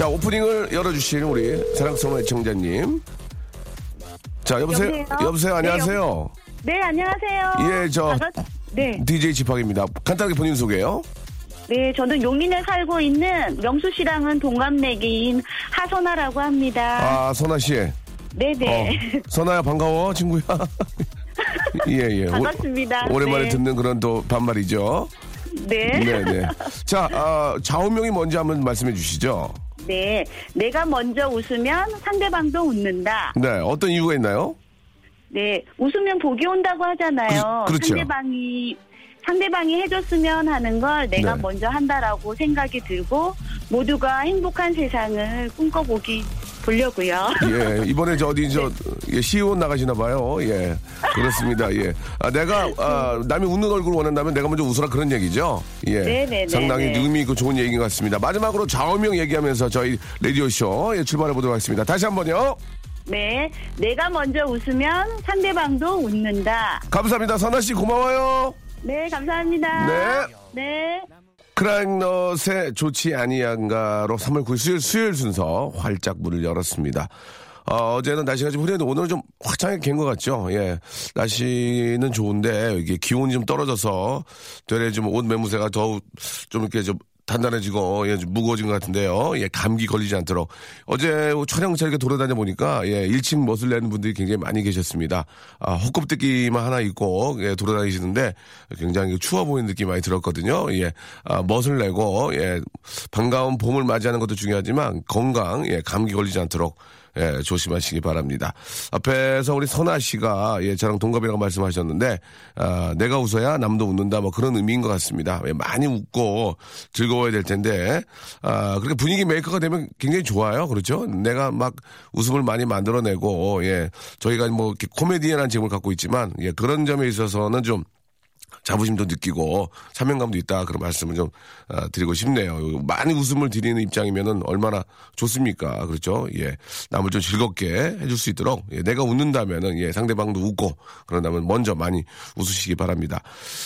자, 오프닝을 열어주신 우리 사랑스러운 애청자님. 자, 여보세요? 여보세요? 여보세요? 안녕하세요? 네, 안녕하세요. 예, 저- 반갑- 네, DJ 지팍입니다. 간단하게 본인 소개요. 네, 저는 용인에 살고 있는 명수 씨랑은 동갑내기인 하선아라고 합니다. 아, 선아 씨. 네, 네. 어, 선아야 반가워, 친구야. 예, 예. 오- 반갑습니다. 오 랜만에 네. 듣는 그런 또 반말이죠. 네. 네, 네. 자, 아, 좌우명이 뭔지 한번 말씀해 주시죠. 네. 내가 먼저 웃으면 상대방도 웃는다. 네, 어떤 이유가 있나요? 네. 웃으면 복이 온다고 하잖아요. 그- 그렇죠. 상대방이 상대방이 해줬으면 하는 걸 내가 네. 먼저 한다라고 생각이 들고 모두가 행복한 세상을 꿈꿔보기 보려고요. 예, 이번에 저 어디 저 예, 시의원 나가시나 봐요. 예, 그렇습니다. 예, 아, 내가 아, 남이 웃는 얼굴 원한다면 내가 먼저 웃으라 그런 얘기죠. 예, 네네네. 상당히 의미 있고 좋은 얘기인 것 같습니다. 마지막으로 좌우명 얘기하면서 저희 라디오 쇼 예, 출발해 보도록 하겠습니다. 다시 한번요. 네. 내가 먼저 웃으면 상대방도 웃는다. 감사합니다. 선아 씨 고마워요. 네, 감사합니다. 네. 네. 크라잉넛의 좋지 아니한가로 3월 9일 수요일, 수요일 순서 활짝 문을 열었습니다. 어, 어제는 날씨가 좀 흐렸는데 오늘은 좀 화창하게 갠것 같죠. 예. 날씨는 좋은데 이게 기온이 좀 떨어져서 되레 좀옷 매무새가 더욱 좀 이렇게 좀 단단해지고 예, 좀 무거워진 것 같은데요. 예, 감기 걸리지 않도록 어제 촬영차 이렇게 돌아다녀 보니까 예, 1침 멋을 내는 분들이 굉장히 많이 계셨습니다. 아, 헛껍데기만 하나 입고 예, 돌아다니시는데 굉장히 추워 보이는 느낌이 많이 들었거든요. 예, 아, 멋을 내고 예, 반가운 봄을 맞이하는 것도 중요하지만 건강, 예, 감기 걸리지 않도록 예, 조심하시기 바랍니다. 앞에서 우리 선아 씨가 예, 저랑 동갑이라고 말씀하셨는데 아, 내가 웃어야 남도 웃는다 뭐 그런 의미인 것 같습니다. 예, 많이 웃고 즐거워야 될 텐데 아, 그렇게 분위기 메이커가 되면 굉장히 좋아요. 그렇죠? 내가 막 웃음을 많이 만들어내고 예, 저희가 뭐 코미디언한 직업을 갖고 있지만 예, 그런 점에 있어서는 좀 자부심도 느끼고 사명감도 있다 그런 말씀을 좀 어, 드리고 싶네요. 많이 웃음을 드리는 입장이면은 얼마나 좋습니까? 그렇죠? 예, 남을 좀 즐겁게 해줄 수 있도록 예, 내가 웃는다면은 예, 상대방도 웃고 그런다면 먼저 많이 웃으시기 바랍니다.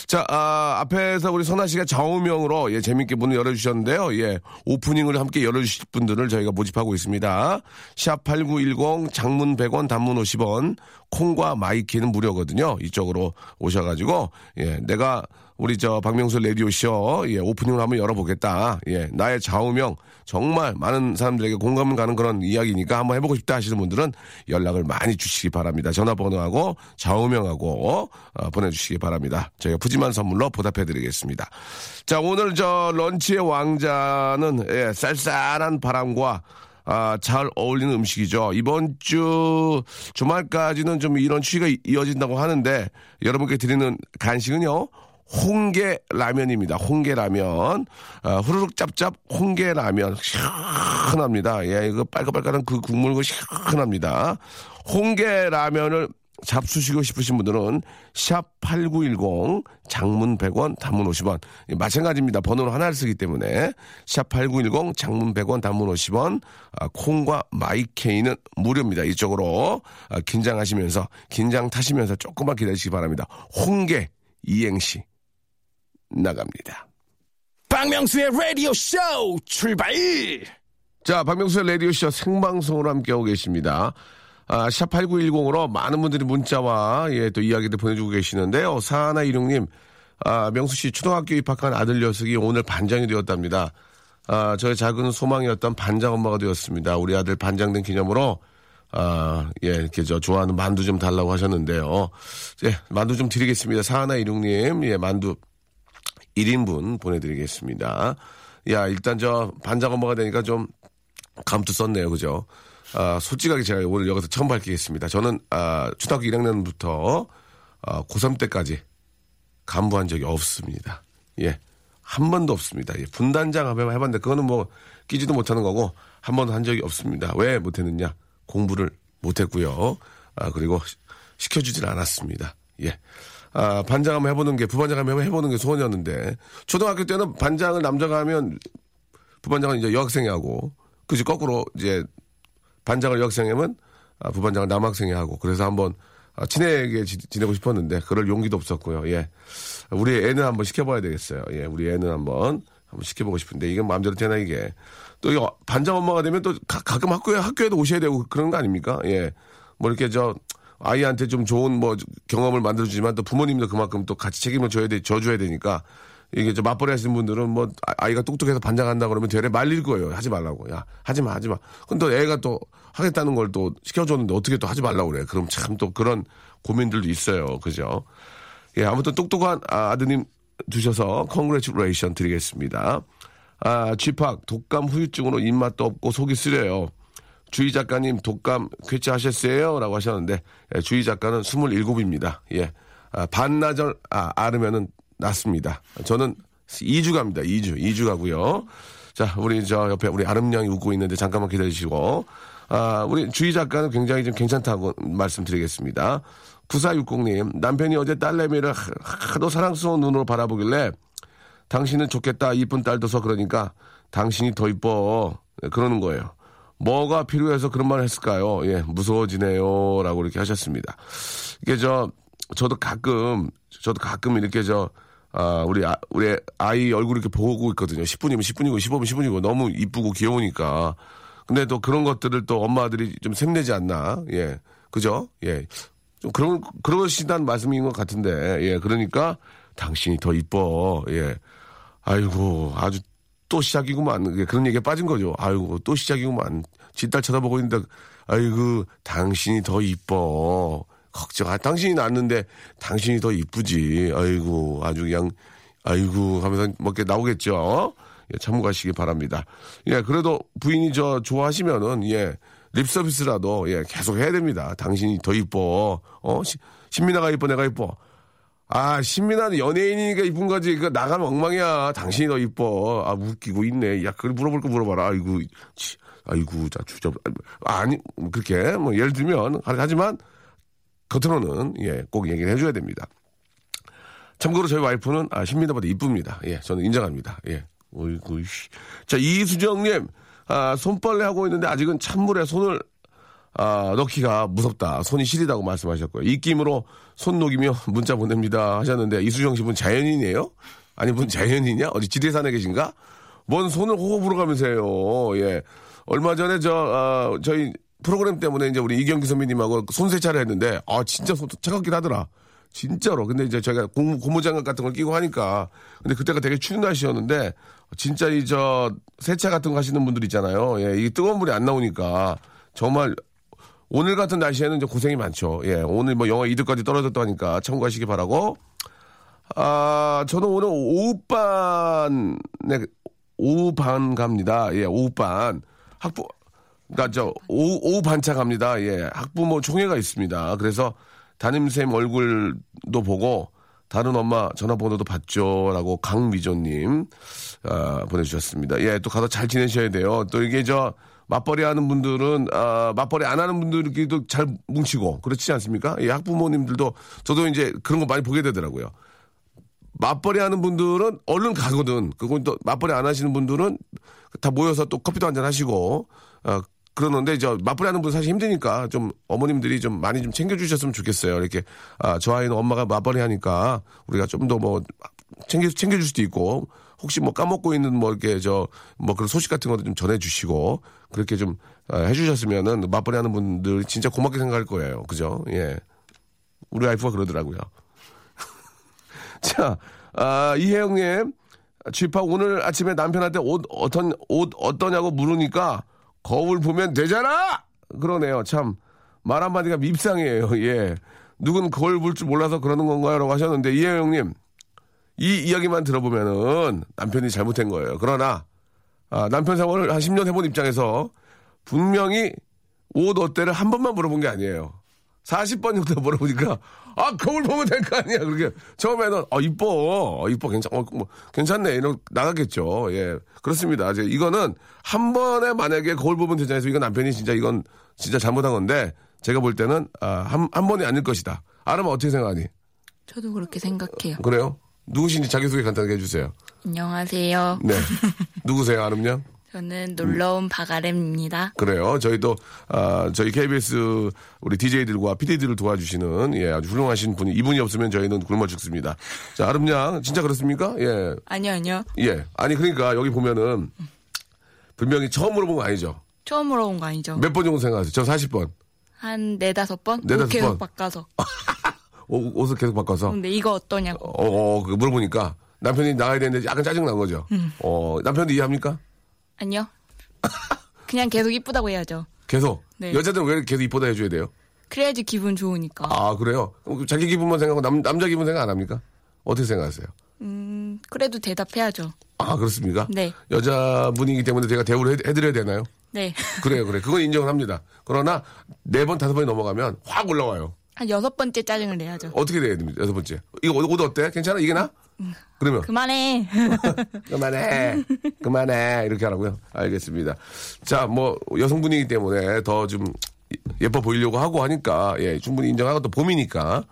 자, 아, 앞에서 우리 선아 씨가 좌우명으로 예, 재밌게 문을 열어주셨는데요. 예, 오프닝을 함께 열어주실 분들을 저희가 모집하고 있습니다. 샵 #8910 장문 100원, 단문 50원, 콩과 마이케이는 무료거든요. 이쪽으로 오셔가지고 예, 내가 우리 저 박명수 라디오 쇼 예, 오프닝을 한번 열어보겠다. 예, 나의 좌우명 정말 많은 사람들에게 공감 가는 그런 이야기니까 한번 해보고 싶다 하시는 분들은 연락을 많이 주시기 바랍니다. 전화번호하고 좌우명하고 어, 보내주시기 바랍니다. 저희가 푸짐한 선물로 보답해드리겠습니다. 자, 오늘 저 런치의 왕자는 예, 쌀쌀한 바람과 아, 잘 어울리는 음식이죠. 이번 주 주말까지는 좀 이런 추위가 이- 이어진다고 하는데 여러분께 드리는 간식은요. 홍게 라면입니다. 홍게 라면. 아, 후루룩 짭짭 홍게 라면. 시원합니다. 예, 이거 빨갛빨갛한 그 국물 그 시원합니다. 홍게 라면을 잡수시고 싶으신 분들은 샵 8910 장문 100원 단문 50원 예, 마찬가지입니다. 번호는 하나를 쓰기 때문에 샵 8910 장문 100원 단문 50원 아, 콩과 마이케이는 무료입니다. 이쪽으로 아, 긴장하시면서 긴장 타시면서 조금만 기다리시기 바랍니다. 홍게 이행시 나갑니다. 박명수의 라디오 쇼 출발! 자, 박명수의 라디오 쇼 생방송으로 함께하고 계십니다. 아, 샵 8910으로 많은 분들이 문자와, 예, 또 이야기들 보내주고 계시는데요. 사하나 이룡님, 아, 명수 씨 초등학교 입학한 아들 녀석이 오늘 반장이 되었답니다. 아, 저의 작은 소망이었던 반장 엄마가 되었습니다. 우리 아들 반장된 기념으로 아, 예, 이렇게 저 좋아하는 만두 좀 달라고 하셨는데요. 예, 만두 좀 드리겠습니다. 사하나 이륙님, 예, 만두 1인분 보내드리겠습니다. 야, 일단 저 반장 엄마가 되니까 좀 감도 썼네요. 그죠? 아, 솔직하게 제가 오늘 여기서 처음 밝히겠습니다. 저는, 아, 초등학교 1학년부터, 아, 고3 때까지 간부한 적이 없습니다. 예. 한 번도 없습니다. 예. 분단장 한번 해봤는데, 그거는 뭐, 끼지도 못하는 거고, 한 번도 한 적이 없습니다. 왜 못했느냐? 공부를 못했고요. 아, 그리고 시- 시켜주질 않았습니다. 예. 아, 반장 한번 해보는 게, 부반장 한번 해보는 게 소원이었는데, 초등학교 때는 반장을 남자가 하면, 부반장은 이제 여학생이 하고, 그지 거꾸로 이제 반장을 여학생이 하면, 아, 부반장을 남학생이 하고, 그래서 한번 아, 친하게 지, 지내고 싶었는데, 그럴 용기도 없었고요. 예. 우리 애는 한번 시켜봐야 되겠어요. 예, 우리 애는 한번, 한번 시켜보고 싶은데, 이게 마음대로 되나, 이게. 또, 이거 반장 엄마가 되면 또 가, 끔 학교에, 학교에도 오셔야 되고 그런 거 아닙니까? 예. 뭐 이렇게 저, 아이한테 좀 좋은 뭐 경험을 만들어주지만 또 부모님도 그만큼 또 같이 책임을 져야 돼, 져줘야 되니까 이게 저 맞벌이 하시는 분들은 뭐 아- 아이가 똑똑해서 반장한다 그러면 되레 말릴 거예요. 하지 말라고. 야, 하지 마, 하지 마. 근데 또 애가 또 하겠다는 걸 또 시켜줬는데 어떻게 또 하지 말라고 그래. 그럼 참 또 그런 고민들도 있어요. 그죠? 예, 아무튼 똑똑한 아, 아드님 두셔서 congratulation 드리겠습니다. 아, G-Park, 독감 후유증으로 입맛도 없고 속이 쓰려요. 주희 작가님 독감 쾌차하셨어요? 라고 하셨는데, 예, 주희 작가는 27입니다. 예. 아, 반나절, 아, 앓으면은 낫습니다. 저는 2주 갑니다. 2주. 2주 가고요. 자, 우리 저 옆에 우리 아름양이 웃고 있는데 잠깐만 기다리시고, 아, 우리 주희 작가는 굉장히 좀 괜찮다고 말씀드리겠습니다. 9460님, 남편이 어제 딸내미를 하- 하도 사랑스러운 눈으로 바라보길래 당신은 좋겠다. 이쁜 딸 둬서 그러니까 당신이 더 이뻐. 네, 그러는 거예요. 뭐가 필요해서 그런 말을 했을까요? 예, 무서워지네요. 라고 이렇게 하셨습니다. 이게 저, 저도 가끔, 저도 가끔 이렇게 저, 아, 우리, 아, 우리 아이 얼굴 이렇게 보고 있거든요. 10분이면 10분이고 15분 10분이고 너무 이쁘고 귀여우니까. 근데 또 그런 것들을 또 엄마들이 좀 샘내지 않나. 예. 그죠? 예. 좀 그런, 그러시다는 말씀인 것 같은데. 예. 그러니까 당신이 더 이뻐. 예. 아이고, 아주 또 시작이구만. 예, 그런 얘기에 빠진 거죠. 아이고, 또 시작이구만. 지 딸 쳐다보고 있는데, 아이고, 당신이 더 이뻐. 걱정, 아, 당신이 낫는데, 당신이 더 이쁘지. 아이고, 아주 그냥, 아이고, 하면서 뭐 이렇게 나오겠죠. 예, 참고하시기 바랍니다. 예, 그래도 부인이 저 좋아하시면은, 예, 립 서비스라도, 예, 계속 해야 됩니다. 당신이 더 이뻐. 어, 시- 신민아가 이뻐, 내가 이뻐. 아, 신민아는 연예인이니까 이쁜 거지. 그 나가면 엉망이야. 당신이 더 이뻐. 아, 웃기고 있네. 야, 그걸 물어볼 거 물어봐라. 아이고, 치, 아이고, 자, 주저, 아니, 그렇게, 뭐, 예를 들면, 하지만, 겉으로는, 예, 꼭 얘기를 해줘야 됩니다. 참고로 저희 와이프는, 아, 신민아보다 이쁩니다. 예, 저는 인정합니다. 예. 어이구, 씨. 자, 이수정님, 아, 손빨래 하고 있는데 아직은 찬물에 손을 아, 넣기가 무섭다. 손이 시리다고 말씀하셨고요. 입김으로 손 녹이며 문자 보냅니다. 하셨는데, 이수정 씨분 자연인이에요? 아니, 분 자연인이냐? 어디 지대산에 계신가? 뭔 손을 호호 불어가면서요. 예. 얼마 전에 저, 아, 저희 프로그램 때문에 이제 우리 이경기 선배님하고 손 세차를 했는데, 아, 진짜 손 차갑긴 하더라. 진짜로. 근데 이제 저희가 고무, 고무장갑 같은 걸 끼고 하니까. 근데 그때가 되게 추운 날씨였는데, 진짜 이 저, 세차 같은 거 하시는 분들 있잖아요. 예, 이게 뜨거운 물이 안 나오니까. 정말 오늘 같은 날씨에는 좀 고생이 많죠. 예, 오늘 뭐 영하 2도까지 떨어졌다니까 참고하시기 바라고. 아, 저는 오늘 오후반, 네, 오후반 갑니다. 예, 오후반. 학부, 그니까 저, 오후, 오후 반차 갑니다. 예, 학부모 총회가 있습니다. 그래서 담임쌤 얼굴도 보고, 다른 엄마 전화번호도 받죠. 라고 강미조님, 아, 보내주셨습니다. 예, 또 가서 잘 지내셔야 돼요. 또 이게 저, 맞벌이 하는 분들은, 아, 맞벌이 안 하는 분들끼리도 잘 뭉치고, 그렇지 않습니까? 예, 학부모님들도, 저도 이제 그런 거 많이 보게 되더라고요. 맞벌이 하는 분들은 얼른 가거든. 그건 또 맞벌이 안 하시는 분들은 다 모여서 또 커피도 한잔 하시고, 어, 그러는데 저 맞벌이 하는 분 사실 힘드니까 좀 어머님들이 좀 많이 좀 챙겨주셨으면 좋겠어요. 이렇게 아, 저 아이는 엄마가 맞벌이 하니까 우리가 좀 더 뭐 챙겨 챙겨줄 수도 있고 혹시 뭐 까먹고 있는 뭐 이렇게 저 뭐 그런 소식 같은 것도 좀 전해주시고 그렇게 좀 아, 해주셨으면은 맞벌이 하는 분들 진짜 고맙게 생각할 거예요. 그죠? 예. 우리 와이프가 그러더라고요. 자, 아, 이혜영님, 쥐파 오늘 아침에 남편한테 옷 어떤 옷 어떠냐고 물으니까 거울 보면 되잖아. 그러네요. 참 말 한마디가 밉상이에요. 예. 누군 거울 볼 줄 몰라서 그러는 건가요?라고 하셨는데 이혜영님 이 이야기만 들어보면은 남편이 잘못한 거예요. 그러나 아, 남편 생활을 한 10년 해본 입장에서 분명히 옷 어때를 한 번만 물어본 게 아니에요. 40번 정도 물어보니까 아 거울 보면 될 거 아니야. 그렇게 처음에는 어 이뻐, 어, 이뻐 괜찮, 어, 뭐 괜찮네 이런 나가겠죠. 예 그렇습니다. 이제 이거는 한 번에 만약에 거울 보면 되잖아요. 이건 남편이 진짜 이건 진짜 잘못한 건데 제가 볼 때는 아, 한, 한 번이 아닐 것이다. 아름은 어떻게 생각하니? 저도 그렇게 생각해요. 그래요? 누구신지 자기소개 간단하게 해주세요. 안녕하세요. 네. 누구세요, 아름양? 저는 놀러온 박아렘입니다. 그래요. 저희도 아, 저희 KBS 우리 DJ들과 PD들을 도와주시는 예, 아주 훌륭하신 분이 이분이 없으면 저희는 굶어 죽습니다. 자, 아름양 진짜 그렇습니까? 예. 아니요, 아니요. 예. 아니 그러니까 여기 보면은 분명히 처음 물어본 거 아니죠? 처음 물어본 거 아니죠? 몇 번 정도 생각하세요? 저 40번. 한 네다섯 번? 네다섯 옷 계속 번. 바꿔서. 옷, 옷을 계속 바꿔서 근데 이거 어떠냐고. 어, 어, 그 물어보니까 남편이 나가야 되는데 약간 짜증 난 거죠. 어, 남편도 이해합니까? 아니요. 그냥 계속 이쁘다고 해야죠. 계속. 네. 여자들은 왜 계속 이쁘다 해줘야 돼요? 그래야지 기분 좋으니까. 아, 그래요? 자기 기분만 생각하고 남, 남자 기분 생각 안 합니까? 어떻게 생각하세요? 음, 그래도 대답해야죠. 아, 그렇습니까? 네. 여자분이기 때문에 제가 대우를 해, 해드려야 되나요? 네. 그래요, 그래. 그건 인정을 합니다. 그러나 네 번, 다섯 번이 넘어가면 확 올라와요. 한 여섯 번째 짜증을 내야죠. 어떻게 돼야 됩니까? 여섯 번째. 이거 옷, 옷 어때? 괜찮아? 이게 나? 그러면 그만해. 그만해. 그만해. 이렇게 하라고요. 알겠습니다. 자, 뭐 여성분이기 때문에 더 좀 예뻐 보이려고 하고 하니까 예, 충분히 인정하고 또 봄이니까.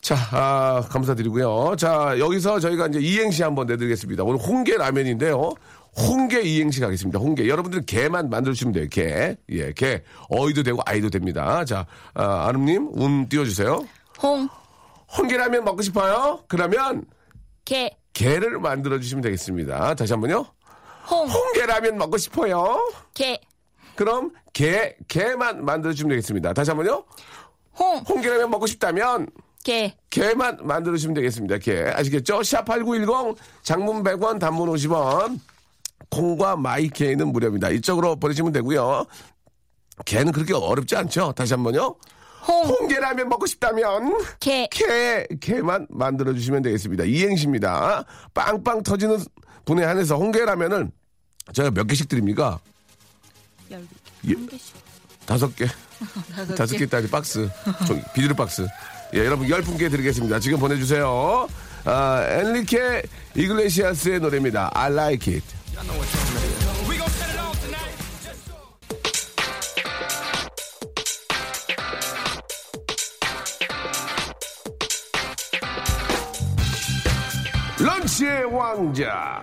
자, 아, 감사드리고요. 자, 여기서 저희가 이제 이행시 한번 내드리겠습니다. 오늘 홍게 라면인데요. 홍게 이행시 가겠습니다. 홍게. 여러분들은 게만 만들어주시면 돼요. 게. 예, 게. 어이도 되고 아이도 됩니다. 자, 아, 아름님, 운 띄워주세요. 홍, 홍게라면 먹고 싶어요? 그러면 개, 게를 만들어주시면 되겠습니다. 다시 한 번요. 홍, 홍게라면 먹고 싶어요. 개, 그럼 게 게만 만들어주시면 되겠습니다. 다시 한 번요. 홍, 홍게라면 먹고 싶다면 개. 게만 만들어주시면 되겠습니다. 게 아시겠죠? 샵8910 장문 100원 단문 50원 콩과 마이케이는 무료입니다. 이쪽으로 보내시면 되고요. 게는 그렇게 어렵지 않죠? 다시 한번요. 홍, 홍게라면 먹고 싶다면 개. 게, 게만 만들어 주시면 되겠습니다. 이행시입니다. 빵빵 터지는 분에 한해서 홍게라면을 제가 몇 개씩 드립니까? 열 예. 한 개씩. 다섯 개. 다섯, 개. 개 따지 박스. 저 비닐 박스. 예, 여러분 열 분께 드리겠습니다. 지금 보내 주세요. 아, 엔리케 이글레시아스의 노래입니다. I like it. 런치의 왕자.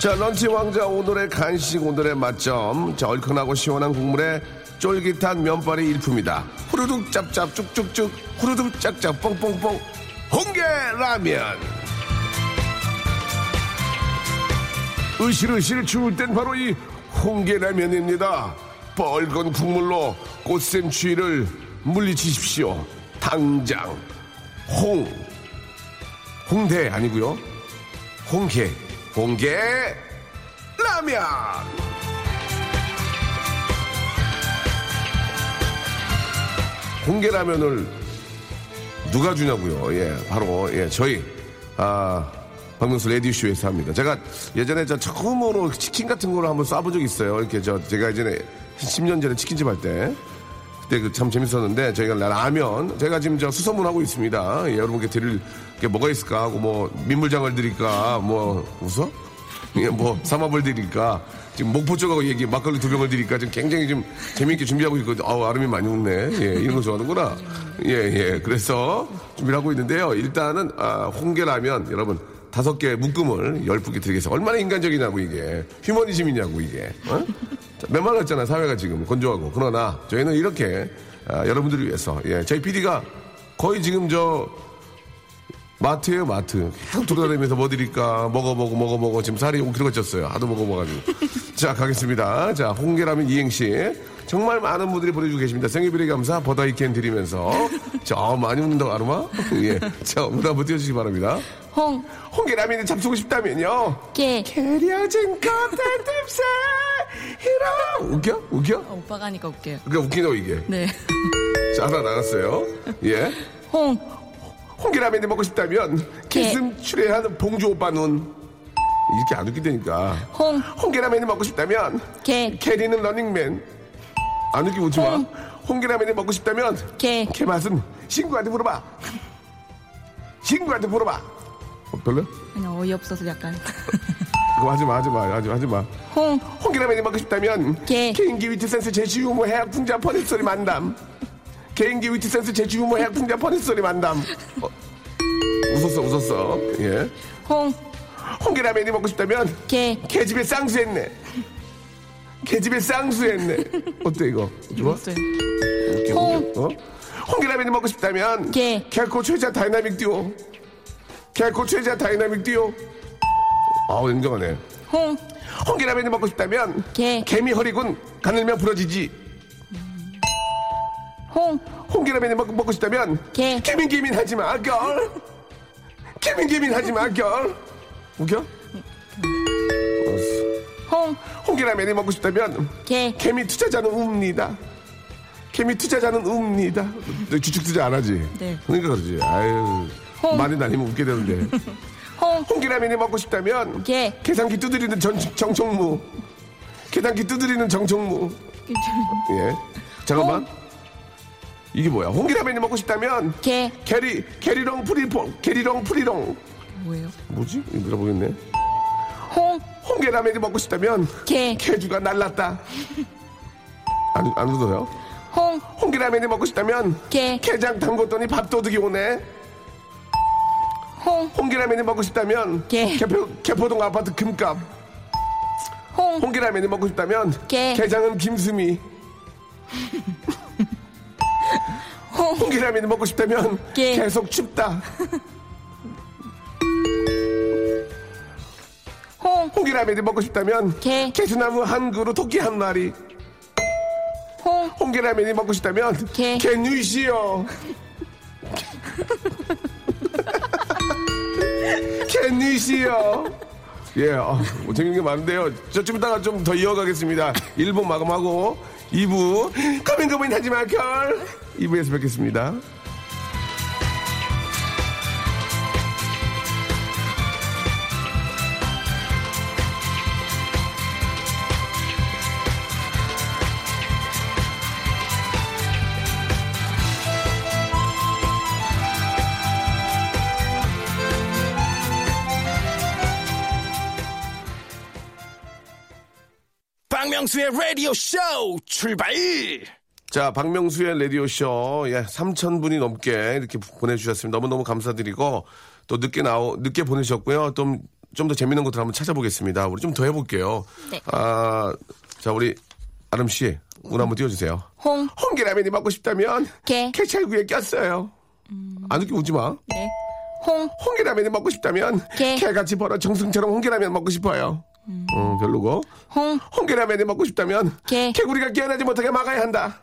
자, 런치 왕자 오늘의 간식 오늘의 맛점. 자, 얼큰하고 시원한 국물에 쫄깃한 면발이 일품이다. 후루룩 짭짭 쭉쭉쭉 후루룩 짝짝 뽕뽕뽕 홍게 라면. 으실으실 추울 땐 바로 이 홍게 라면입니다. 뻘건 국물로 꽃샘 추위를 물리치십시오. 당장 홍 홍대 아니고요. 홍게, 홍게, 라면. 홍게 라면을 누가 주냐고요? 예, 바로 예 저희 아 박명수 레디쇼에서 합니다. 제가 예전에 저 처음으로 치킨 같은 거를 한번 쏴본 적이 있어요. 이렇게 저 제가 예전에 10년 전에 치킨집 할 때. 그때 그 참 재밌었는데 저희가 라면 제가 지금 저 수소문 하고 있습니다. 예, 여러분께 드릴 게 뭐가 있을까 하고 뭐 민물장을 드릴까 뭐 웃어? 예, 뭐 삼합을 드릴까 지금 목포 쪽하고 얘기 막걸리 두 병을 드릴까 지금 굉장히 좀 재미있게 준비하고 있거든요. 아우 아름이 많이 웃네. 예, 이런 거 좋아하는구나. 예, 예. 그래서 준비를 하고 있는데요. 일단은 아, 홍게라면 여러분 다섯 개 묶음을 열 분께 드리겠습니다. 얼마나 인간적이냐고 이게 휴머니즘이냐고 이게. 어? 자, 메말랐잖아 사회가 지금 건조하고 그러나 저희는 이렇게 아, 여러분들을 위해서 예, 저희 PD가 거의 지금 저 마트예요 마트 계속 돌아다니면서 뭐 드릴까 먹어 먹어 먹어 먹어 지금 살이 5kg 쪘어요 하도 먹어 먹어가지고 자 가겠습니다 자 홍게라면 이행시 정말 많은 분들이 보내주고 계십니다. 생일비리 감사 버다이캔 드리면서. 자, 많이 웃는다고 아르마? 예. 자, 오늘 한번 띄워주시기 바랍니다. 홍, 홍계라면이 잡수고 싶다면요. 게. 게리어진 컨텐츠 히로 웃겨? 웃겨? 아, 오빠가 하니까 웃겨요. 그러니까 웃기네요 이게. 네. 자 하나 나갔어요. 예. 홍, 홍계라면이 먹고 싶다면 기슴 출애하는 봉주 오빠 눈. 이렇게 안 웃기다니까. 홍, 홍계라면이 먹고 싶다면 게. 캐리는 러닝맨. 안 웃기고 웃지 마. 홍계라면이 먹고 싶다면 게. 개 맛은 친구한테 물어봐. 친구한테 물어봐. 어, 별로? 그냥 어이없어서 약간. 그거 하지 마, 하지 마, 하지 마, 하지 마. 홍, 홍게라면이 먹고 싶다면 게. 개인기 위트 센스 재주 유머 해학 풍자 우스갯소리 만담. 개인기 위트센스 재주 유머 해학 풍자 우스갯소리 만담. 어, 웃었어, 웃었어. 예. 홍, 홍게라면이 먹고 싶다면 게. 계집애 쌍수했네. 계집애 쌍수했네. 어때 이거? 좋아? 홍. 어? 홍게라면이 먹고 싶다면 게. 개코 최자 다이나믹 듀오. 개코 최자 다이나믹 듀오. 아우 인정하네. 홍, 홍계라면이 먹고 싶다면 게. 개미 허리군 가늘면 부러지지. 홍, 홍계라면이 먹, 먹고 싶다면 게. 개민 개민 하지 마, 걸. 개민 하지 마, 걸. 웃겨? 홍, 홍계라면이 먹고 싶다면 게. 개미 투자자는 웁니다. 개미 투자자는 웁니다. 너 주축 투자 안 하지? 네. 그러니까 그러지. 아유. 홍. 많이 다니면 웃게 되는데. 홍, 홍계라면이 먹고 싶다면 게. 계산기 두드리는 전, 정청무. 계산기 두드리는 정청무. 예. 잠깐만. 이게 뭐야? 홍계라면이 먹고 싶다면 게. 게리 게리롱 프리퐁 게리롱 프리롱 뭐예요? 뭐지? 이거 들어보겠네. 홍, 홍계라면이 먹고 싶다면 게. 개주가 날랐다. 안, 안 웃어요? 홍, 홍계라면이 먹고 싶다면 게. 게장 담궜더니 밥도둑이 오네. 홍, 홍계라면이 먹고 싶다면 게. 개포, 개포동 아파트 금값. 홍, 홍계라면이 먹고 싶다면 게. 게장은 김수미. 홍, 홍계라면이 먹고 싶다면 게. 계속 춥다. 홍, 홍계라면이 먹고 싶다면 게. 개수나무 한 그루 토끼 한 마리. 홍, 홍계라면이 먹고 싶다면 게. 개누이시여. 개누이시여. 예, 어, 뭐 재밌는 게 많은데요. 저좀 이따가 좀 더 이어가겠습니다. 1부 마감하고 2부 커밍 커밍 하지 마, 걸. 2부에서 뵙겠습니다. 박명수의 라디오 쇼 출발! 자, 박명수의 라디오 쇼, 예, 3,000분이 넘게 이렇게 보내주셨습니다. 너무 너무 감사드리고, 또 늦게 나오, 늦게 보내주셨고요. 좀, 좀 더 재밌는 것들 한번 찾아보겠습니다. 우리 좀 더 해볼게요. 네. 아, 자, 우리, 아름 씨, 운 한번 띄워주세요. 홍, 홍계라면이 먹고 싶다면, 게. 캐찰구에 꼈어요. 안 웃기 웃지 마. 네. 홍, 홍계라면이 먹고 싶다면, 게. 개같이 벌어 정승처럼 홍계라면 먹고 싶어요. 음, 별로고. 홍, 홍계라면이 먹고 싶다면 게. 개구리가 깨어나지 못하게 막아야 한다.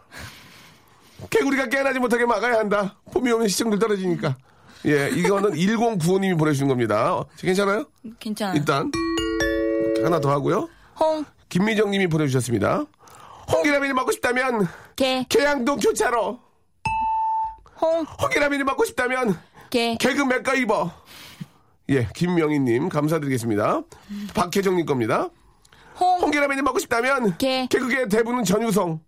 개구리가 깨어나지 못하게 막아야 한다. 봄이 오면 시청률 떨어지니까. 예, 이거는 1095님이 보내주신 겁니다. 어, 괜찮아요? 괜찮아요. 일단 하나 더 하고요. 홍, 김미정 님이 보내주셨습니다. 홍계라면이 먹고 싶다면 게. 계양동 교차로. 홍, 홍계라면이 먹고 싶다면 게. 개그 맥가이버. 예, 김명희님 감사드리겠습니다. 박혜정님 겁니다. 홍, 홍계라면이 먹고 싶다면 게. 개그계 대부는 전유성.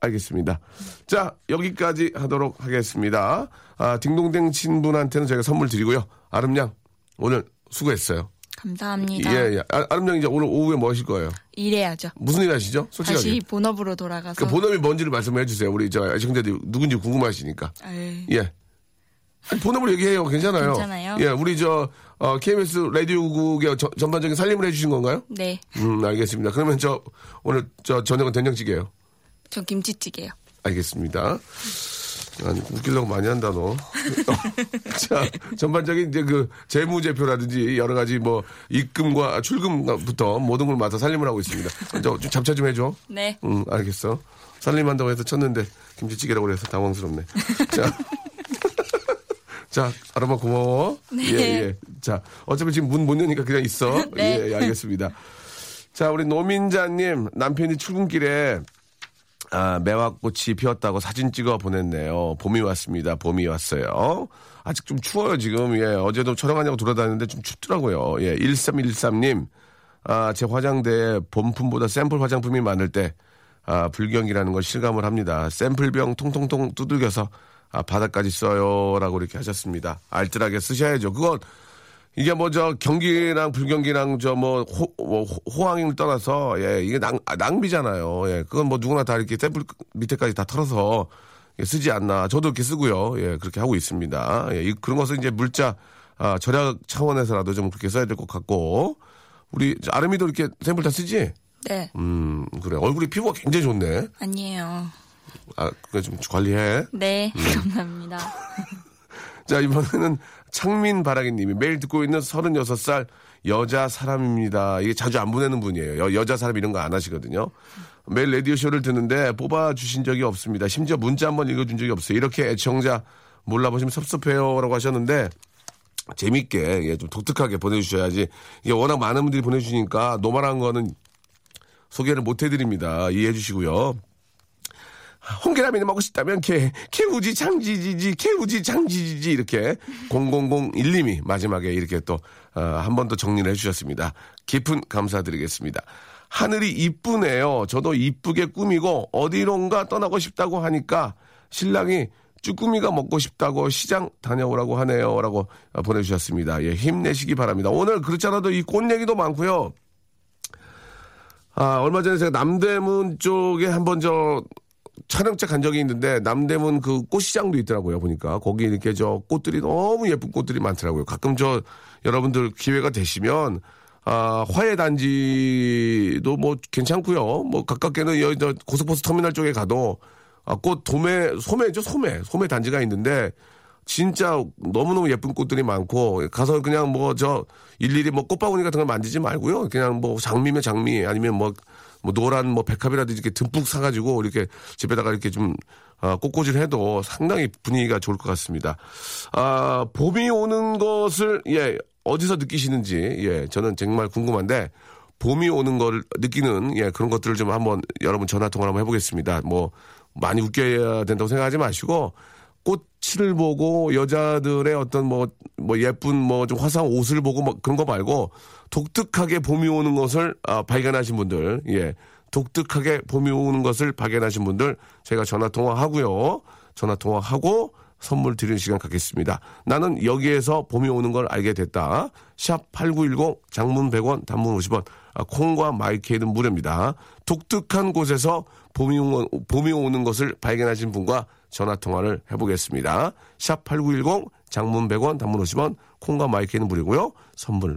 알겠습니다. 자 여기까지 하도록 하겠습니다. 아, 딩동댕 친분한테는 저희가 선물 드리고요. 아름양 오늘 수고했어요. 감사합니다. 예, 예. 아, 아름양 이제 오늘 오후에 뭐 하실 거예요? 일해야죠. 무슨 일 하시죠? 솔직하게. 다시 본업으로 돌아가서. 그 본업이 뭔지를 말씀해 주세요. 우리 저 시청자들이 누군지 궁금하시니까. 에이, 예. 본업을 얘기해요. 괜찮아요. 괜찮아요. 예, 우리 저 어, KBS 라디오국의 저- 전반적인 살림을 해주신 건가요? 네. 음, 알겠습니다. 그러면 저 오늘 저 저녁은 된장찌개예요. 전 김치찌개요. 알겠습니다. 아니, 웃기려고 많이 한다, 너. 자, 전반적인 이제 그 재무제표라든지 여러 가지 뭐 입금과 출금부터 모든 걸 맡아 살림을 하고 있습니다. 저, 좀 잡차 좀 해줘. 네. 응, 알겠어. 살림한다고 해서 쳤는데 김치찌개라고 그래서 당황스럽네. 자. 자, 아름아 고마워. 네. 예, 예. 자, 어차피 지금 문 못 여니까 그냥 있어. 네. 예, 예, 알겠습니다. 자, 우리 노민자님, 남편이 출근길에 아, 매화꽃이 피었다고 사진 찍어 보냈네요. 봄이 왔습니다. 봄이 왔어요. 아직 좀 추워요, 지금. 예, 어제도 촬영하냐고 돌아다녔는데 좀 춥더라고요. 예, 1313님, 아, 제 화장대에 본품보다 샘플 화장품이 많을 때, 아, 불경이라는 걸 실감을 합니다. 샘플병 통통통 두들겨서, 아, 바닥까지 써요. 라고 이렇게 하셨습니다. 알뜰하게 쓰셔야죠. 그건, 이게 뭐 저 경기랑 불경기랑 저뭐 호황을 떠나서 예 이게 낭, 아, 낭비잖아요. 예 그건 뭐 누구나 다 이렇게 샘플 밑에까지 다 털어서 예, 쓰지 않나. 저도 이렇게 쓰고요. 예 그렇게 하고 있습니다. 예 이- 그런 것은 이제 물자 아, 절약 차원에서라도 좀 그렇게 써야 될 것 같고 우리 저 아름이도 이렇게 샘플 다 쓰지? 네. 음 그래 얼굴이 피부가 굉장히 좋네. 아니에요. 아 그거 좀 관리해. 네. 음. 감사합니다. 자, 이번에는 창민 바라기님이 매일 듣고 있는 36살 여자 사람입니다. 이게 자주 안 보내는 분이에요. 여, 자 사람 이런 거 안 하시거든요. 매일 라디오쇼를 듣는데 뽑아주신 적이 없습니다. 심지어 문자 한번 읽어준 적이 없어요. 이렇게 애청자 몰라보시면 섭섭해요. 라고 하셨는데, 재밌게, 예, 좀 독특하게 보내주셔야지. 이게 워낙 많은 분들이 보내주시니까 노말한 거는 소개를 못 해드립니다. 이해해 주시고요. 홍게라면이 먹고 싶다면 개, 개우지 장지지지, 개우지 장지지지, 이렇게 0001님이 마지막에 이렇게 또, 어, 한번 더 정리를 해주셨습니다. 깊은 감사드리겠습니다. 하늘이 이쁘네요. 저도 이쁘게 꾸미고 어디론가 떠나고 싶다고 하니까 신랑이 쭈꾸미가 먹고 싶다고 시장 다녀오라고 하네요. 라고 어, 보내주셨습니다. 예, 힘내시기 바랍니다. 오늘 그렇지 않아도 이 꽃 얘기도 많고요. 아, 얼마 전에 제가 남대문 쪽에 한번 저 촬영차 간 적이 있는데 남대문 그 꽃시장도 있더라고요 보니까. 거기 이렇게 저 꽃들이 너무 예쁜 꽃들이 많더라고요. 가끔 저 여러분들 기회가 되시면 아 화해 단지도 뭐 괜찮고요. 뭐 가깝게는 여기 저 고속버스 터미널 쪽에 가도 아, 꽃 도매 소매죠 소매. 소매 단지가 있는데 진짜 너무너무 예쁜 꽃들이 많고 가서 그냥 뭐 저 일일이 뭐 꽃바구니 같은 걸 만지지 말고요. 그냥 뭐 장미면 장미 아니면 뭐, 뭐 노란 뭐 백합이라든지 이렇게 듬뿍 사가지고 이렇게 집에다가 이렇게 좀 아, 꽃꽂이를 해도 상당히 분위기가 좋을 것 같습니다. 아, 봄이 오는 것을 예 어디서 느끼시는지 예 저는 정말 궁금한데 봄이 오는 걸 느끼는 예 그런 것들을 좀 한번 여러분 전화 통화를 한번 해보겠습니다. 뭐 많이 웃겨야 된다고 생각하지 마시고 꽃을 보고 여자들의 어떤 뭐, 뭐 예쁜 뭐 좀 화사한 옷을 보고 뭐 그런 거 말고 독특하게 봄이 오는 것을 아, 발견하신 분들, 예. 독특하게 봄이 오는 것을 발견하신 분들 제가 전화 통화하고요. 전화 통화하고 선물 드리는 시간 갖겠습니다. 나는 여기에서 봄이 오는 걸 알게 됐다. 샵 8910 장문 100원 단문 50원 아, 콩과 마이케이는 무료입니다. 독특한 곳에서 봄이, 오, 봄이 오는 것을 발견하신 분과 전화 통화를 해보겠습니다. 샵 8910 장문 100원 단문 50원 콩과 마이케이는 무료고요. 선물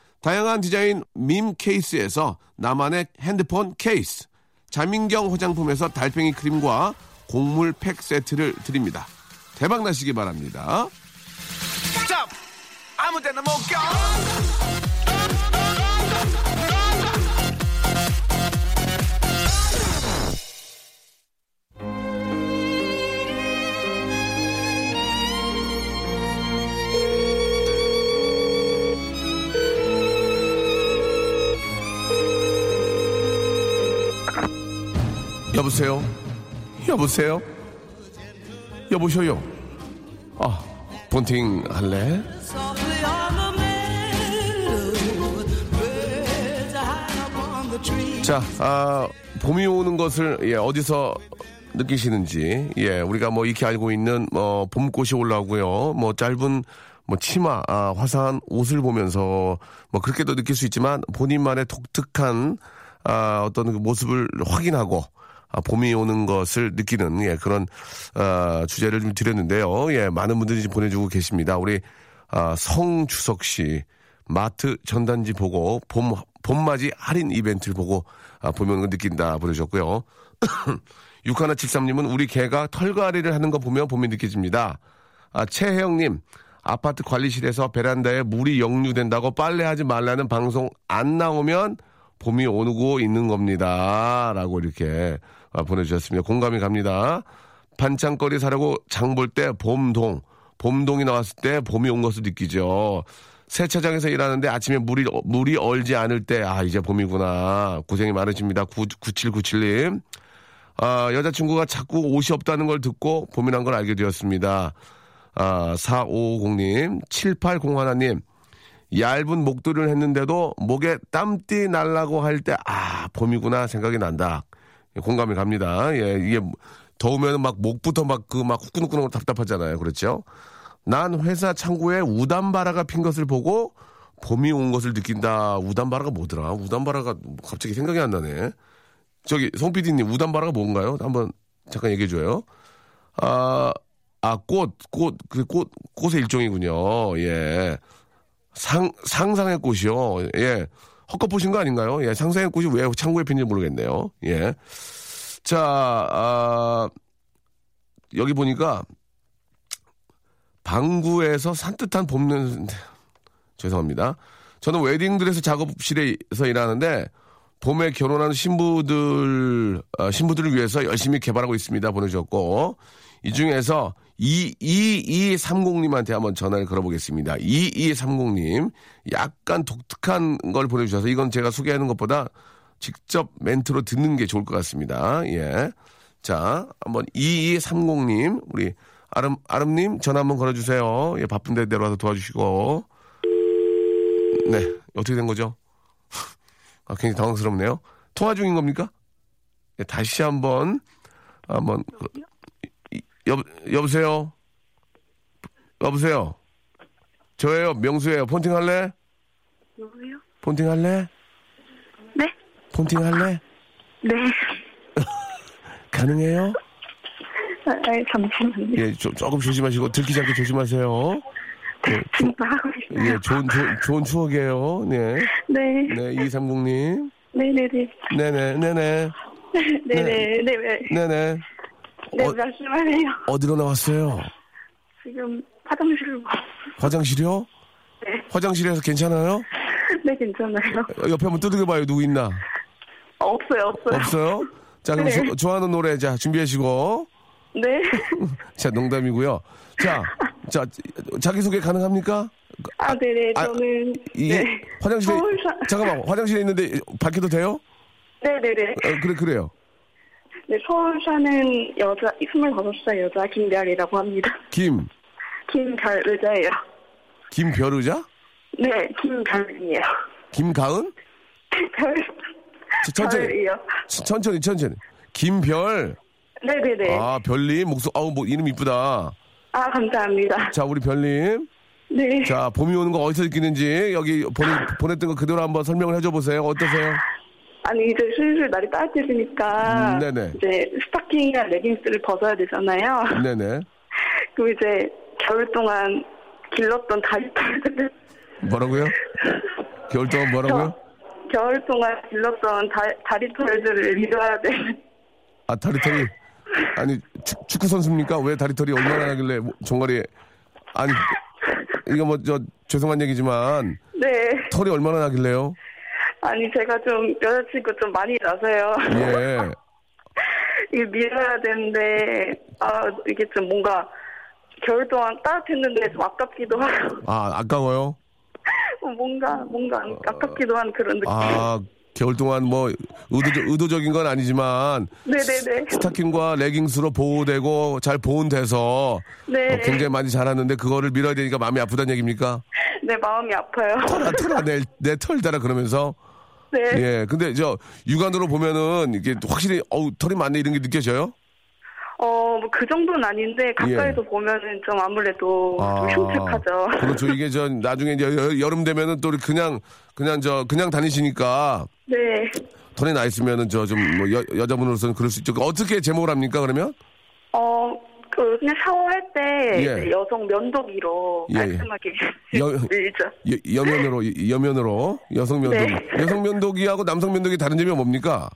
다양한 디자인 밈 케이스에서 나만의 핸드폰 케이스, 자민경 화장품에서 달팽이 크림과 곡물 팩 세트를 드립니다. 대박 나시기 바랍니다. stop! 아무 데나 못 가! 여보세요? 여보세요? 여보셔요? 아, 본팅 할래? 자, 아, 봄이 오는 것을 예, 어디서 느끼시는지 예, 우리가 뭐 익히 알고 있는 뭐 봄꽃이 올라오고요. 뭐 짧은 뭐 치마, 아, 화사한 옷을 보면서 뭐 그렇게도 느낄 수 있지만 본인만의 독특한 아, 어떤 그 모습을 확인하고 아, 봄이 오는 것을 느끼는 예, 그런 아, 주제를 좀 드렸는데요. 예, 많은 분들이 보내주고 계십니다. 우리 아, 성주석 씨 마트 전단지 보고 봄 봄맞이 할인 이벤트를 보고 아, 걸 느낀다 보내주셨고요. 6173님은 우리 개가 털갈이를 하는 거 보면 봄이 느껴집니다. 아, 최혜영님, 아파트 관리실에서 베란다에 물이 역류된다고 빨래하지 말라는 방송 안 나오면 봄이 오고 있는 겁니다. 라고 이렇게 아, 보내주셨습니다. 공감이 갑니다. 반찬거리 사려고 장 볼 때 봄동, 봄동이 나왔을 때 봄이 온 것을 느끼죠. 세차장에서 일하는데 아침에 물이, 물이 얼지 않을 때, 아, 이제 봄이구나. 고생이 많으십니다. 9, 9797님. 아, 여자친구가 자꾸 옷이 없다는 걸 듣고 봄이란 걸 알게 되었습니다. 아, 4550님, 7801님, 얇은 목도리를 했는데도 목에 땀띠 날라고 할 때, 아, 봄이구나 생각이 난다. 공감이 갑니다. 예, 이게 더우면 막 목부터 막 그막 후끈후끈하고 답답하잖아요. 그렇죠? 난 회사 창고에 우담바라가 핀 것을 보고 봄이 온 것을 느낀다. 우담바라가 뭐더라? 우담바라가 갑자기 생각이 안 나네. 저기 송 PD님 우담바라가 뭔가요? 한번 잠깐 얘기해 줘요. 아, 아, 꽃, 꽃, 그 꽃, 꽃의 일종이군요. 예. 상, 상상의 꽃이요. 예. 헛것 보신 거 아닌가요? 예. 상상의 꽃이 왜 창고에 핀지 모르겠네요. 예. 자, 아, 여기 보니까 방구에서 산뜻한 봄 냄새, 죄송합니다. 저는 웨딩드레스 작업실에서 일하는데 봄에 결혼하는 신부들 어, 신부들을 위해서 열심히 개발하고 있습니다. 보내주셨고 이 중에서 2230님한테 한번 전화를 걸어보겠습니다. 2230님 약간 독특한 걸 보내주셔서 이건 제가 소개하는 것보다 직접 멘트로 듣는 게 좋을 것 같습니다. 예. 자, 한번 2230님 우리 아름 아름님 전화 한번 걸어주세요. 예, 바쁜데 내려와서 도와주시고 네 어떻게 된 거죠? 아, 굉장히 당황스럽네요. 통화 중인 겁니까? 네, 다시 한번 한번 그, 이- 여 여보세요. 여보세요. 저예요. 명수예요. 폰팅 할래? 누구요? 폰팅 할래? 네? 폰팅 할래? 네. 가능해요? 아, 아, 잠시만요. 예, 조, 조금 조심하시고 들키지 않게 조심하세요. 예, 있어요. 예, 좋은 좋은, 좋은 추억이에요. 네. 네. 네, 2230님. 네네네. 네네, 네네, 네네. 네. 네. 네네. 네, 어, 말씀하세요. 어디로 나왔어요? 지금 화장실로. 화장실이요? 네. 화장실에서 괜찮아요? 네, 괜찮아요. 옆에 한번 두들겨봐요. 누구 있나? 없어요, 없어요. 없어요? 자, 그럼 네. 조- 좋아하는 노래, 자, 준비하시고. 네. 자, 농담이고요. 자, 자, 자기 소개 가능합니까? 아, 네네. 아, 저는. 이게 네. 화장실에, 서울사. 잠깐만, 화장실에 있는데 밝혀도 돼요? 네네네. 어, 그래, 그래요. 네, 서울 사는 여자, 25살 여자 김별이라고 합니다. 김, 김별 의자예요. 김별 의자? 네, 김별이에요. 김가은? 별. 저- 천천히, 별이요. 천- 천천히, 천천히. 김별. 네네네. 아, 아, 별님, 목소, 아우, 뭐, 이름 이쁘다. 감사합니다. 자, 우리 별님. 네. 자, 봄이 오는 거 어디서 느끼는지, 여기 보내, 보냈던 거 그대로 한번 설명을 해줘 보세요. 어떠세요? 아니, 이제 슬슬 날이 따뜻해지니까. 음, 네네. 이제 스타킹이나 레깅스를 벗어야 되잖아요. 네네. 그럼 이제 겨울 동안 길렀던 다리털들을. 뭐라고요? 겨울 동안 뭐라고요? 겨울 동안 길렀던 다, 다리털들을 밀어야 돼. 아, 다리털이. 아니, 축, 축구 선수입니까? 왜 다리털이 얼마나 나길래, 뭐, 종아리. 아니, 이거 뭐, 저, 죄송한 얘기지만, 네. 털이 얼마나 나길래요? 아니, 제가 좀 여자친구 좀 많이 나서요. 예. 이게 밀어야 되는데, 아, 이게 좀 뭔가, 겨울 동안 따뜻했는데 좀 아깝기도 하고, 아, 아까워요? 뭔가, 뭔가 아깝기도 한 그런 느낌. 아, 겨울 동안 뭐, 의도적, 의도적인 건 아니지만, 네네네. 스타킹과 레깅스로 보호되고, 잘 보온돼서, 네. 어, 굉장히 많이 자랐는데, 그거를 밀어야 되니까 마음이 아프다는 얘기입니까? 네, 마음이 아파요. 털아, 털아, 내, 내 털다라 그러면서. 네. 예. 근데 저, 육안으로 보면은, 이게 확실히, 어우, 털이 많네, 이런 게 느껴져요? 어, 뭐 그 정도는 아닌데 가까이서 보면은 좀 아무래도 좀 흉측하죠. 예. 그렇죠. 이게 저 나중에 이제 여- 여름 되면은 또 그냥 그냥 저 그냥 다니시니까 네. 털이 나 있으면은 저 좀 뭐 여자분으로서는 그럴 수 있죠. 어떻게 제목을 합니까 그러면? 어, 그 그냥 샤워할 때 예. 이제 여성 면도기로 예, 예. 깔끔하게 여- 밀죠. 여, 여면으로 이- 여면으로 여성 면도기 네. 여성 면도기하고 남성 면도기 다른 점이 뭡니까?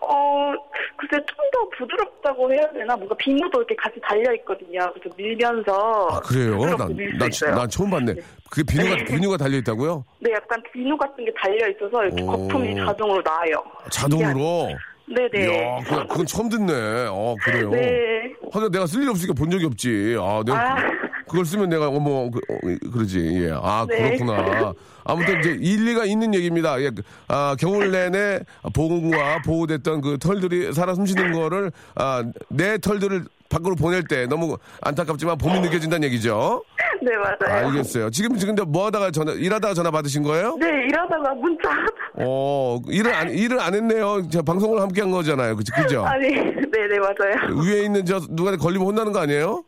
어, 글쎄 좀 더 부드럽다고 해야 되나? 뭔가 비누도 이렇게 같이 달려 있거든요. 그래서 밀면서 아 그래요? 부드럽게 밀수 난, 있어요. 난 처음 봤네. 그게 비누가 비누가 달려 있다고요? 네, 약간 비누 같은 게 달려 있어서 이렇게 오. 거품이 자동으로 나요. 자동으로. 네네. 이야, 그건, 그건 처음 듣네. 어 그래요. 네. 하긴 내가 쓸 일 없으니까 본 적이 없지. 아, 내가 아. 그, 걸 쓰면 내가 어머 그, 러지 예. 아 네. 그렇구나. 아무튼 이제 일리가 있는 얘기입니다. 예. 그, 아, 겨울 내내 보온과 보호됐던 그 털들이 살아 숨쉬는 거를 아, 내 털들을 밖으로 보낼 때 너무 안타깝지만 봄이 느껴진다는 얘기죠. 네, 맞아요. 알겠어요. 지금 지금 뭐 하다가 전화 일하다가 전화 받으신 거예요? 네, 일하다가 문자. 어, 일을 안 일을 안 했네요. 저 방송을 함께 한 거잖아요. 그죠? 그죠? 아니, 네네, 맞아요. 위에 있는 저 누가 걸리면 혼나는 거 아니에요?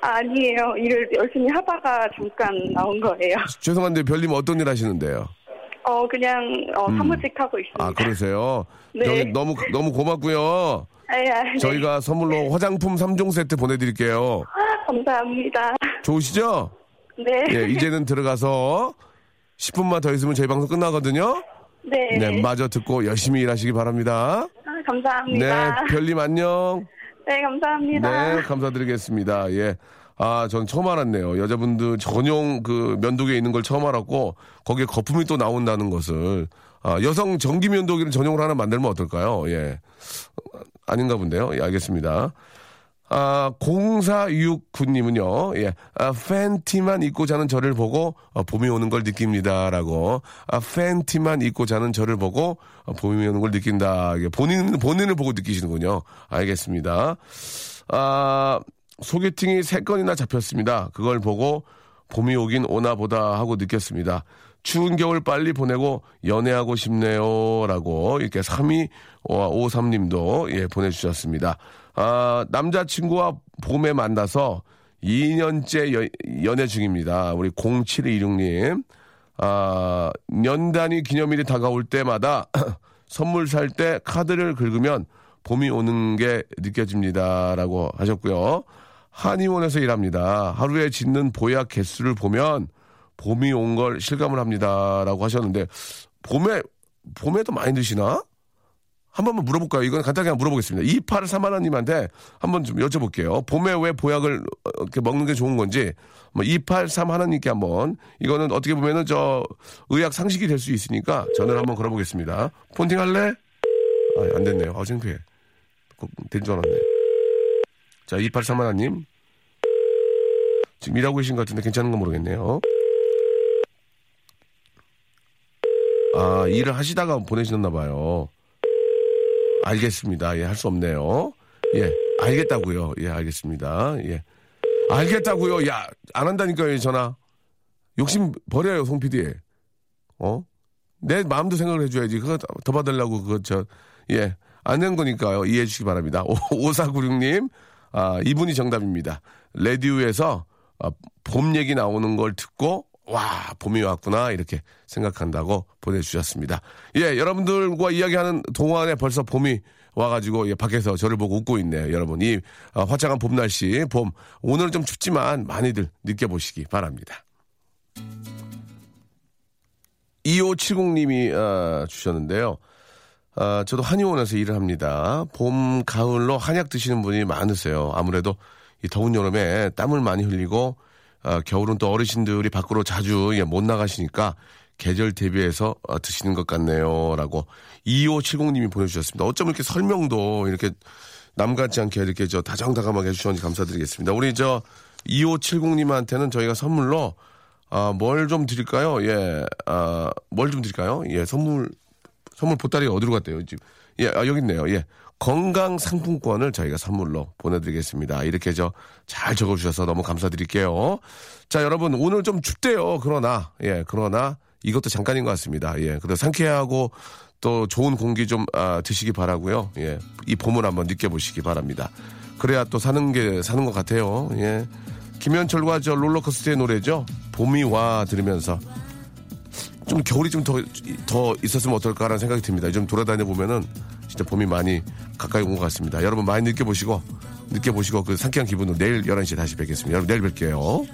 아니에요. 일을 열심히 하다가 잠깐 나온 거예요. 죄송한데 별님 어떤 일 하시는데요? 어, 그냥, 어, 사무직 하고 있습니다. 음. 아 그러세요? 네. 저기 너무 너무 고맙고요. 아, 아, 네. 저희가 선물로 화장품 3종 세트 보내드릴게요. 아, 감사합니다. 좋으시죠? 네. 예, 이제는 들어가서 10분만 더 있으면 저희 방송 끝나거든요. 네. 네, 마저 듣고 열심히 일하시기 바랍니다. 아, 네, 감사합니다. 별님 안녕. 네, 감사합니다. 네, 감사드리겠습니다. 예. 아, 전 처음 알았네요. 여자분들 전용 그 면도기에 있는 걸 처음 알았고, 거기에 거품이 또 나온다는 것을. 아, 여성 전기 면도기를 전용으로 하나 만들면 어떨까요? 예. 아닌가 본데요. 예, 알겠습니다. 아, 0469님은요, 예, 아, 팬티만 입고 자는 저를 보고, 어, 봄이 오는 걸 느낍니다. 라고, 아, 팬티만 입고 자는 저를 보고, 어, 봄이 오는 걸 느낀다. 이게 본인, 본인을 보고 느끼시는군요. 알겠습니다. 아, 소개팅이 세건이나 잡혔습니다. 그걸 보고, 봄이 오긴 오나 보다 하고 느꼈습니다. 추운 겨울 빨리 보내고 연애하고 싶네요. 라고 이렇게 3253님도 예, 보내주셨습니다. 아, 남자친구와 봄에 만나서 2년째 여- 연애 중입니다. 우리 0726님. 아, 연단위 기념일이 다가올 때마다 선물 살 때 카드를 긁으면 봄이 오는 게 느껴집니다. 라고 하셨고요. 한의원에서 일합니다. 하루에 짓는 보약 개수를 보면 봄이 온 걸 실감을 합니다. 라고 하셨는데, 봄에, 봄에도 많이 드시나? 한 번만 물어볼까요? 이건 간단하게 물어보겠습니다. 2831님한테 한번 좀 여쭤볼게요. 봄에 왜 보약을 어, 이렇게 먹는 게 좋은 건지, 뭐, 2831님께 한번, 이거는 어떻게 보면은 저, 의학 상식이 될 수 있으니까 전화를 한번 걸어보겠습니다. 폰팅 할래? 아, 안 됐네요. 아, 창피해. 된줄 알았네. 자, 2831님. 지금 일하고 계신 것 같은데 괜찮은 건 모르겠네요. 아, 일을 하시다가 보내셨나 봐요. 알겠습니다. 예, 할 수 없네요. 예, 알겠다고요. 예, 알겠습니다. 예. 알겠다고요. 야, 안 한다니까요, 전화. 욕심 버려요, 송 PD. 어? 내 마음도 생각을 해줘야지. 그거 더 받으려고, 그거, 저, 예. 안 된 거니까요. 이해해 주시기 바랍니다. 5496님, 아, 이분이 정답입니다. 레디오에서 아, 봄 얘기 나오는 걸 듣고, 와, 봄이 왔구나, 이렇게 생각한다고 보내주셨습니다. 예, 여러분들과 이야기하는 동안에 벌써 봄이 와가지고, 예, 밖에서 저를 보고 웃고 있네요, 여러분. 이 아, 화창한 봄 날씨, 봄. 오늘은 좀 춥지만 많이들 느껴보시기 바랍니다. 2570님이 아, 주셨는데요. 아, 저도 한의원에서 일을 합니다. 봄, 가을로 한약 드시는 분이 많으세요. 아무래도 이 더운 여름에 땀을 많이 흘리고 아, 겨울은 또 어르신들이 밖으로 자주 예, 못 나가시니까 계절 대비해서 어, 드시는 것 같네요. 라고 2570님이 보내주셨습니다. 어쩜 이렇게 설명도 이렇게 남 같지 않게 이렇게 저 다정다감하게 해주셨는지 감사드리겠습니다. 우리 저 2570님한테는 저희가 선물로 아, 뭘 좀 드릴까요? 예, 아, 뭘 좀 드릴까요? 예, 선물, 선물 보따리가 어디로 갔대요, 지금? 예, 아, 여기 있네요. 예. 건강 상품권을 저희가 선물로 보내드리겠습니다. 이렇게 저 잘 적어주셔서 너무 감사드릴게요. 자, 여러분, 오늘 좀 춥대요. 그러나, 예, 그러나 이것도 잠깐인 것 같습니다. 예, 그래도 상쾌하고 또 좋은 공기 좀 아, 드시기 바라고요. 예, 이 봄을 한번 느껴보시기 바랍니다. 그래야 또 사는 게 사는 것 같아요. 예, 김현철과 저 롤러코스터의 노래죠. 봄이 와 들으면서 좀 겨울이 좀 더더 있었으면 어떨까라는 생각이 듭니다. 좀 돌아다녀 보면은 진짜 봄이 많이 가까이 온 것 같습니다. 여러분 많이 느껴보시고 느껴보시고 그 상쾌한 기분으로 내일 11시에 다시 뵙겠습니다. 여러분 내일 뵐게요.